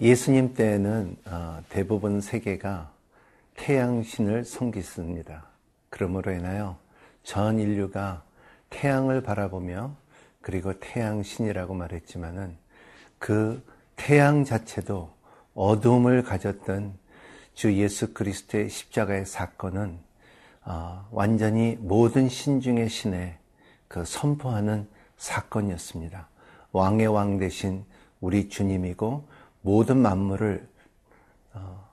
예수님 때에는 어, 대부분 세계가 태양신을 섬겼습니다. 그러므로 인하여 전 인류가 태양을 바라보며 그리고 태양신이라고 말했지만은 그 태양 자체도 어둠을 가졌던 주 예수 그리스도의 십자가의 사건은 어, 완전히 모든 신 중의 신에 그 선포하는 사건이었습니다. 왕의 왕 대신 우리 주님이고 모든 만물을 어,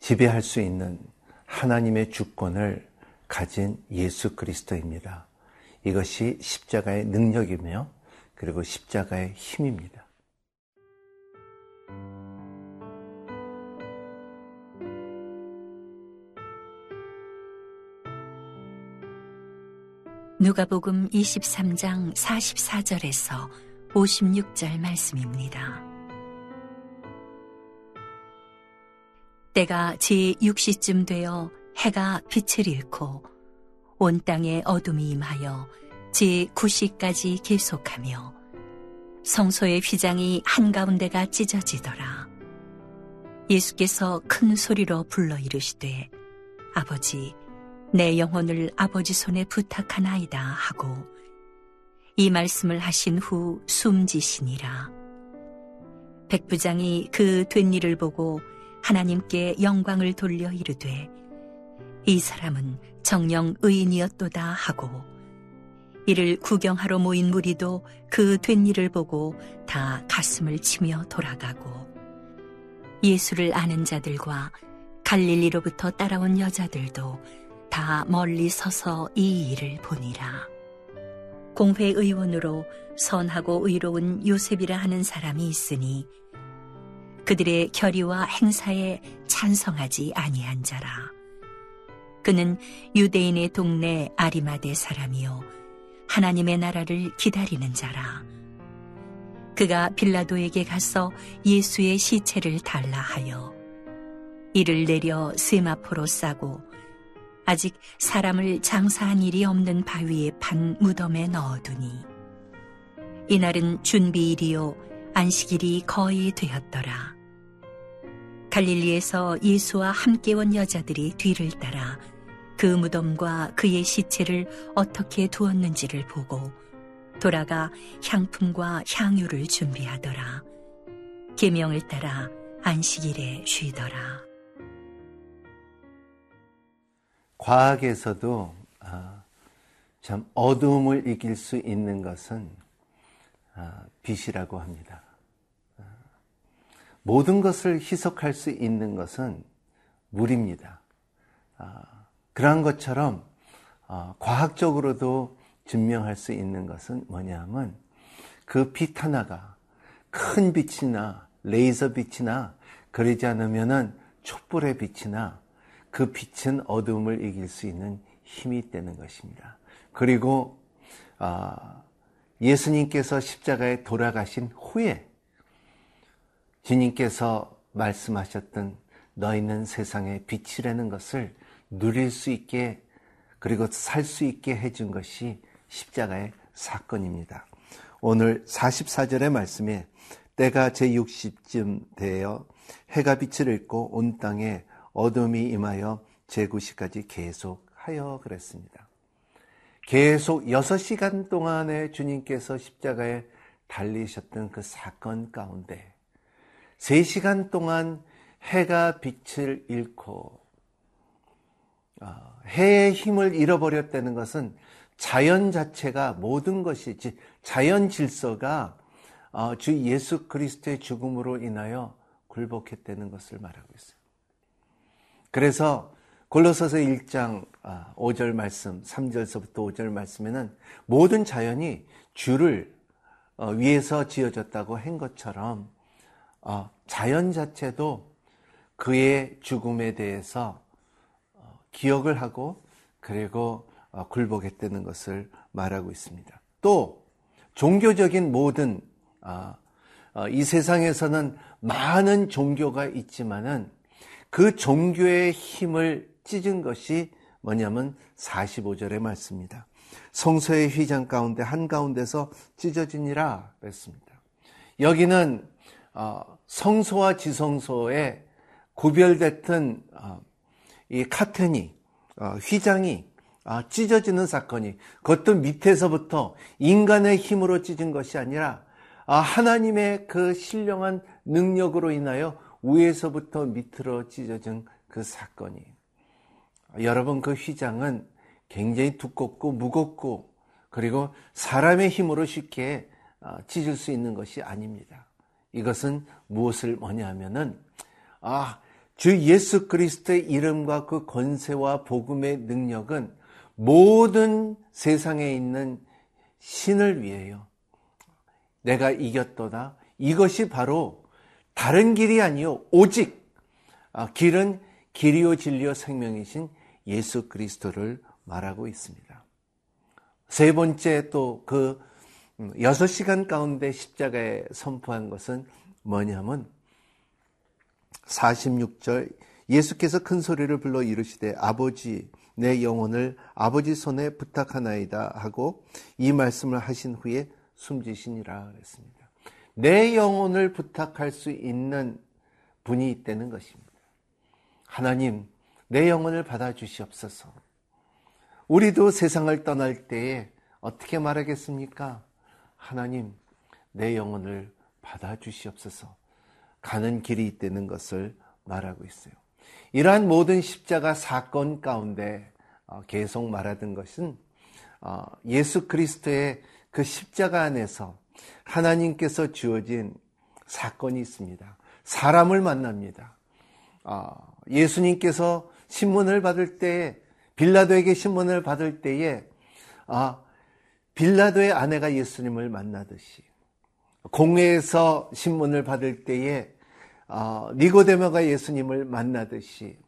지배할 수 있는 하나님의 주권을 가진 예수 그리스도입니다. 이것이 십자가의 능력이며 그리고 십자가의 힘입니다. 누가복음 23장 44절에서 56절 말씀입니다. 때가 제6시쯤 되어 해가 빛을 잃고 온 땅에 어둠이 임하여 제9시까지 계속하며 성소의 휘장이 한가운데가 찢어지더라. 예수께서 큰 소리로 불러 이르시되 아버지 내 영혼을 아버지 손에 부탁하나이다 하고 이 말씀을 하신 후 숨지시니라. 백부장이 그 된 일을 보고 하나님께 영광을 돌려 이르되 이 사람은 정령 의인이었도다 하고 이를 구경하러 모인 무리도 그 된 일을 보고 다 가슴을 치며 돌아가고 예수를 아는 자들과 갈릴리로부터 따라온 여자들도 다 멀리 서서 이 일을 보니라. 공회 의원으로 선하고 의로운 요셉이라 하는 사람이 있으니 그들의 결의와 행사에 찬성하지 아니한 자라. 그는 유대인의 동네 아리마대 사람이요. 하나님의 나라를 기다리는 자라. 그가 빌라도에게 가서 예수의 시체를 달라 하여 이를 내려 세마포로 싸고 아직 사람을 장사한 일이 없는 바위에 판 무덤에 넣어두니 이날은 준비일이요 안식일이 거의 되었더라. 갈릴리에서 예수와 함께 온 여자들이 뒤를 따라 그 무덤과 그의 시체를 어떻게 두었는지를 보고 돌아가 향품과 향유를 준비하더라. 계명을 따라 안식일에 쉬더라. 과학에서도 아, 참 어둠을 이길 수 있는 것은 아, 빛이라고 합니다. 아, 모든 것을 희석할 수 있는 것은 물입니다. 그러한 것처럼 과학적으로도 증명할 수 있는 것은 뭐냐면 그 빛 하나가 큰 빛이나 레이저 빛이나 그러지 않으면은 촛불의 빛이나 그 빛은 어둠을 이길 수 있는 힘이 있다는 것입니다. 그리고 아, 예수님께서 십자가에 돌아가신 후에 주님께서 말씀하셨던 너희는 세상의 빛이라는 것을 누릴 수 있게 그리고 살 수 있게 해준 것이 십자가의 사건입니다. 오늘 44절의 말씀에 때가 제60쯤 되어 해가 빛을 잃고 온 땅에 어둠이 임하여 제9시까지 계속하여 그랬습니다. 계속 6시간 동안에 주님께서 십자가에 달리셨던 그 사건 가운데 3시간 동안 해가 빛을 잃고 어, 해의 힘을 잃어버렸다는 것은 자연 자체가 모든 것이 자연 질서가 어, 주 예수 그리스도의 죽음으로 인하여 굴복했다는 것을 말하고 있어요. 그래서 골로서서 1장 5절 아, 말씀, 3절서부터 5절 말씀에는 모든 자연이 주를 어, 위해서 지어졌다고 한 것처럼 어, 자연 자체도 그의 죽음에 대해서 어, 기억을 하고 그리고 굴복했다는 것을 말하고 있습니다. 또 종교적인 모든 아, 이 세상에서는 많은 종교가 있지만은 그 종교의 힘을 찢은 것이 뭐냐면 45절의 말씀입니다. 성서의 휘장 가운데 한 가운데서 찢어지니라 그랬습니다. 여기는 어, 성소와 지성소에 구별됐던 어, 이 카텐이 어, 휘장이 찢어지는 사건이 그것도 밑에서부터 인간의 힘으로 찢은 것이 아니라 하나님의 그 신령한 능력으로 인하여 위에서부터 밑으로 찢어진 그 사건이 여러분 그 휘장은 굉장히 두껍고 무겁고 그리고 사람의 힘으로 쉽게 찢을 수 있는 것이 아닙니다. 이것은 무엇을 뭐냐 하면은 아, 주 예수 그리스도의 이름과 그 권세와 복음의 능력은 모든 세상에 있는 신을 위해요. 내가 이겼도다. 이것이 바로 다른 길이 아니요. 오직 아, 길은 길이요 진리요 생명이신 예수 그리스도를 말하고 있습니다. 세 번째 또그 음, 여섯 시간 가운데 십자가에 선포한 것은 뭐냐면 46절 예수께서 큰 소리를 불러 이르시되 아버지 내 영혼을 아버지 손에 부탁하나이다 하고 이 말씀을 하신 후에 숨지시니라 그랬습니다. 내 영혼을 부탁할 수 있는 분이 있다는 것입니다. 하나님, 내 영혼을 받아 주시옵소서. 우리도 세상을 떠날 때에 어떻게 말하겠습니까? 하나님, 내 영혼을 받아주시옵소서. 가는 길이 있다는 것을 말하고 있어요. 이러한 모든 십자가 사건 가운데 어, 계속 말하던 것은 어, 예수 그리스도의 그 십자가 안에서 하나님께서 주어진 사건이 있습니다. 사람을 만납니다. 어, 예수님께서 신문을 받을 때 빌라도에게 신문을 받을 때에 빌라도의 아내가 예수님을 만나듯이 공회에서 신문을 받을 때에 어, 니고데모가 예수님을 만나듯이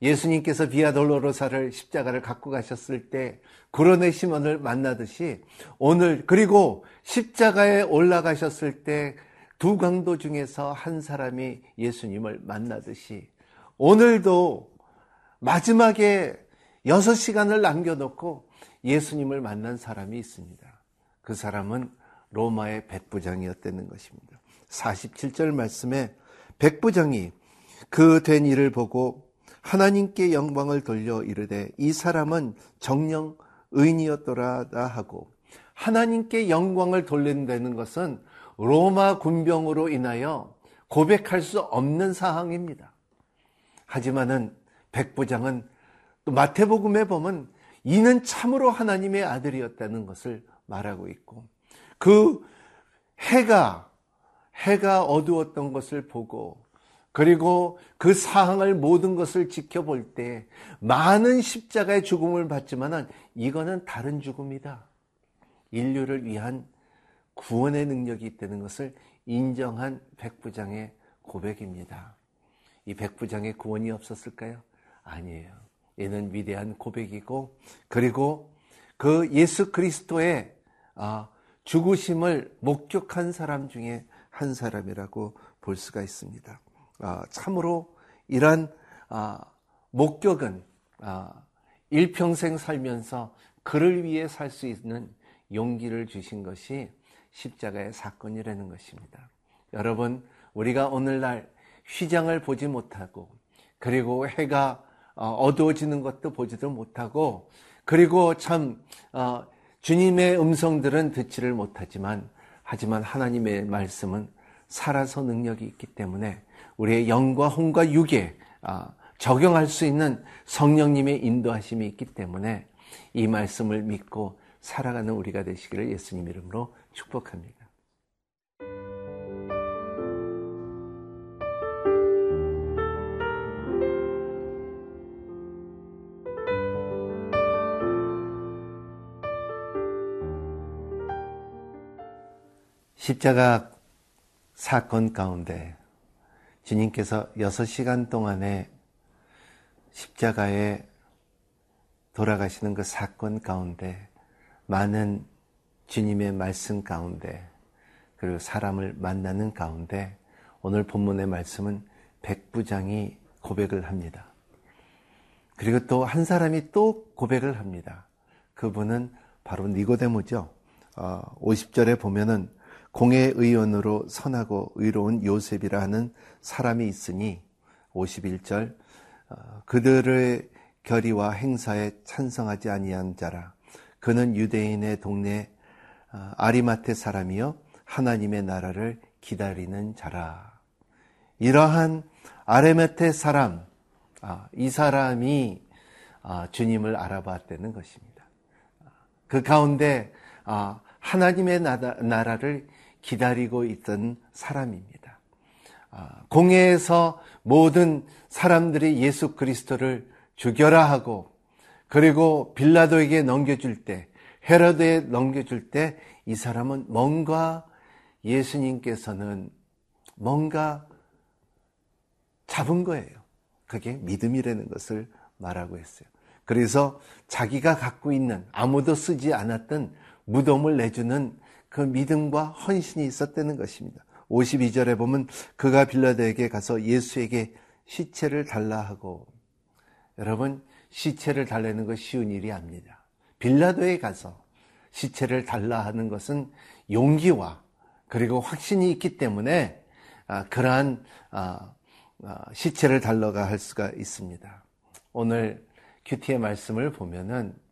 예수님께서 비아돌로로사를 십자가를 갖고 가셨을 때 구론의 시몬을 만나듯이 오늘 그리고 십자가에 올라가셨을 때 두 강도 중에서 한 사람이 예수님을 만나듯이 오늘도 마지막에 여섯 시간을 남겨놓고 예수님을 만난 사람이 있습니다. 그 사람은 로마의 백부장이었다는 것입니다. 47절 말씀에 백부장이 그 된 일을 보고 하나님께 영광을 돌려 이르되 이 사람은 정령 의인이었더라다 하고 하나님께 영광을 돌린다는 것은 로마 군병으로 인하여 고백할 수 없는 사항입니다. 하지만은 백부장은 또 마태복음에 보면 이는 참으로 하나님의 아들이었다는 것을 말하고 있고 그 해가 해가 어두웠던 것을 보고 그리고 그 사항을 모든 것을 지켜볼 때 많은 십자가의 죽음을 받지만은 이거는 다른 죽음이다. 인류를 위한 구원의 능력이 있다는 것을 인정한 백부장의 고백입니다. 이 백부장의 구원이 없었을까요? 아니에요. 얘는 위대한 고백이고 그리고 그 예수 그리스도의 아, 죽으심을 목격한 사람 중에 한 사람이라고 볼 수가 있습니다. 아, 참으로 이러한 아, 목격은 일평생 살면서 그를 위해 살 수 있는 용기를 주신 것이 십자가의 사건이라는 것입니다. 여러분, 우리가 오늘날 휘장을 보지 못하고 그리고 해가 어, 어두워지는 것도 보지도 못하고 그리고 참 어, 주님의 음성들은 듣지를 못하지만 하지만 하나님의 말씀은 살아서 능력이 있기 때문에 우리의 영과 혼과 육에 아, 적용할 수 있는 성령님의 인도하심이 있기 때문에 이 말씀을 믿고 살아가는 우리가 되시기를 예수님 이름으로 축복합니다. 십자가 사건 가운데 주님께서 6시간 동안에 십자가에 돌아가시는 그 사건 가운데 많은 주님의 말씀 가운데 그리고 사람을 만나는 가운데 오늘 본문의 말씀은 백부장이 고백을 합니다. 그리고 또 한 사람이 또 고백을 합니다. 그분은 바로 니고데모죠. 50절에 어, 보면은 공의 의원으로 선하고 의로운 요셉이라 하는 사람이 있으니 51절 어, 그들의 결의와 행사에 찬성하지 아니한 자라 그는 유대인의 동네 어, 아리마테 사람이요 하나님의 나라를 기다리는 자라 이러한 아레메테 사람 아, 이 사람이 아, 주님을 알아봤다는 것입니다. 그 가운데 아, 하나님의 나라를 기다리고 있던 사람입니다. 공회에서 모든 사람들이 예수 그리스도를 죽여라 하고 그리고 빌라도에게 넘겨줄 때 헤로드에 넘겨줄 때 이 사람은 뭔가 예수님께서는 뭔가 잡은 거예요. 그게 믿음이라는 것을 말하고 있어요. 그래서 자기가 갖고 있는 아무도 쓰지 않았던 무덤을 내주는 그 믿음과 헌신이 있었다는 것입니다. 52절에 보면 그가 빌라도에게 가서 예수에게 시체를 달라 하고 여러분 시체를 달라는 것 쉬운 일이 아닙니다. 빌라도에 가서 시체를 달라 하는 것은 용기와 그리고 확신이 있기 때문에 아, 그러한 아, 아, 시체를 달러가 할 수가 있습니다. 오늘 큐티의 말씀을 보면은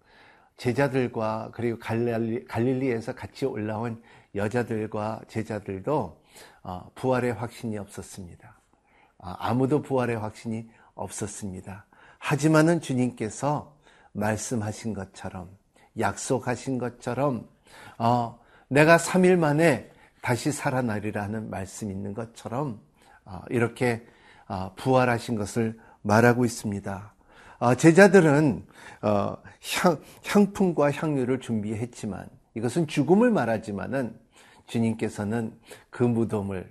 제자들과 그리고 갈릴리, 갈릴리에서 같이 올라온 여자들과 제자들도 어, 부활의 확신이 없었습니다. 아무도 부활의 확신이 없었습니다. 하지만은 주님께서 말씀하신 것처럼 약속하신 것처럼 어, 내가 3일 만에 다시 살아나리라 는 말씀 있는 것처럼 어, 이렇게 어, 부활하신 것을 말하고 있습니다. 어, 제자들은 어, 향, 향품과 향료를 준비했지만 이것은 죽음을 말하지만은 주님께서는 그 무덤을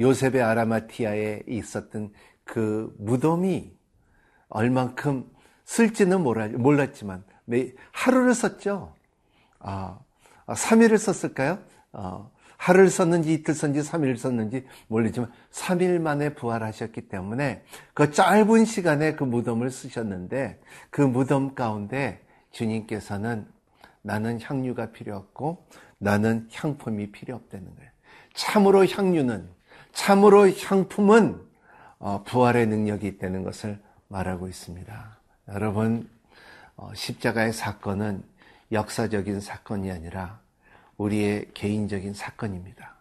요셉의 아라마티아에 있었던 그 무덤이 얼만큼 쓸지는 몰랐지만 하루를 썼죠. 아, 3일을 아, 썼을까요? 어, 하루를 썼는지 이틀 썼는지 3일을 썼는지 모르지만 3일 만에 부활하셨기 때문에 그 짧은 시간에 그 무덤을 쓰셨는데 그 무덤 가운데 주님께서는 나는 향유가 필요 없고 나는 향품이 필요 없다는 거예요. 참으로 향유는 참으로 향품은 어, 부활의 능력이 있다는 것을 말하고 있습니다. 여러분, 어, 십자가의 사건은 역사적인 사건이 아니라 우리의 개인적인 사건입니다.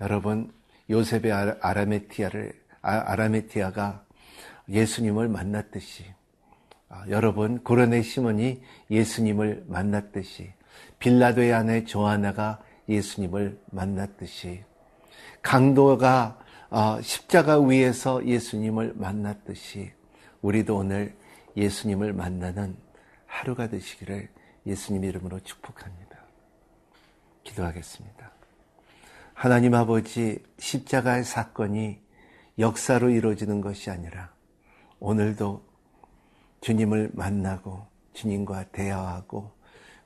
여러분, 요셉의 아라메티아를, 아, 아라메티아가 예수님을 만났듯이, 아, 여러분, 고레네 시몬이 예수님을 만났듯이, 빌라도의 아내 조아나가 예수님을 만났듯이, 강도가 어, 십자가 위에서 예수님을 만났듯이, 우리도 오늘 예수님을 만나는 하루가 되시기를 예수님 이름으로 축복합니다. 기도하겠습니다. 하나님 아버지 십자가의 사건이 역사로 이루어지는 것이 아니라 오늘도 주님을 만나고 주님과 대화하고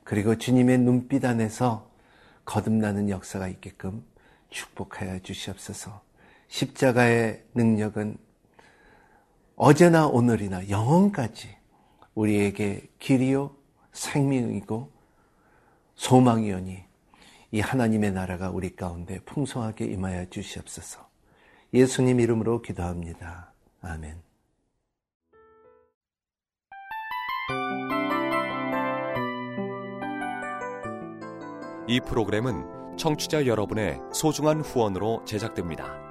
그리고 주님의 눈빛 안에서 거듭나는 역사가 있게끔 축복하여 주시옵소서. 십자가의 능력은 어제나 오늘이나 영원까지 우리에게 길이요 생명이고 소망이오니 이 하나님의 나라가 우리 가운데 풍성하게 임하여 주시옵소서. 예수님 이름으로 기도합니다. 아멘. 이 프로그램은 청취자 여러분의 소중한 후원으로 제작됩니다.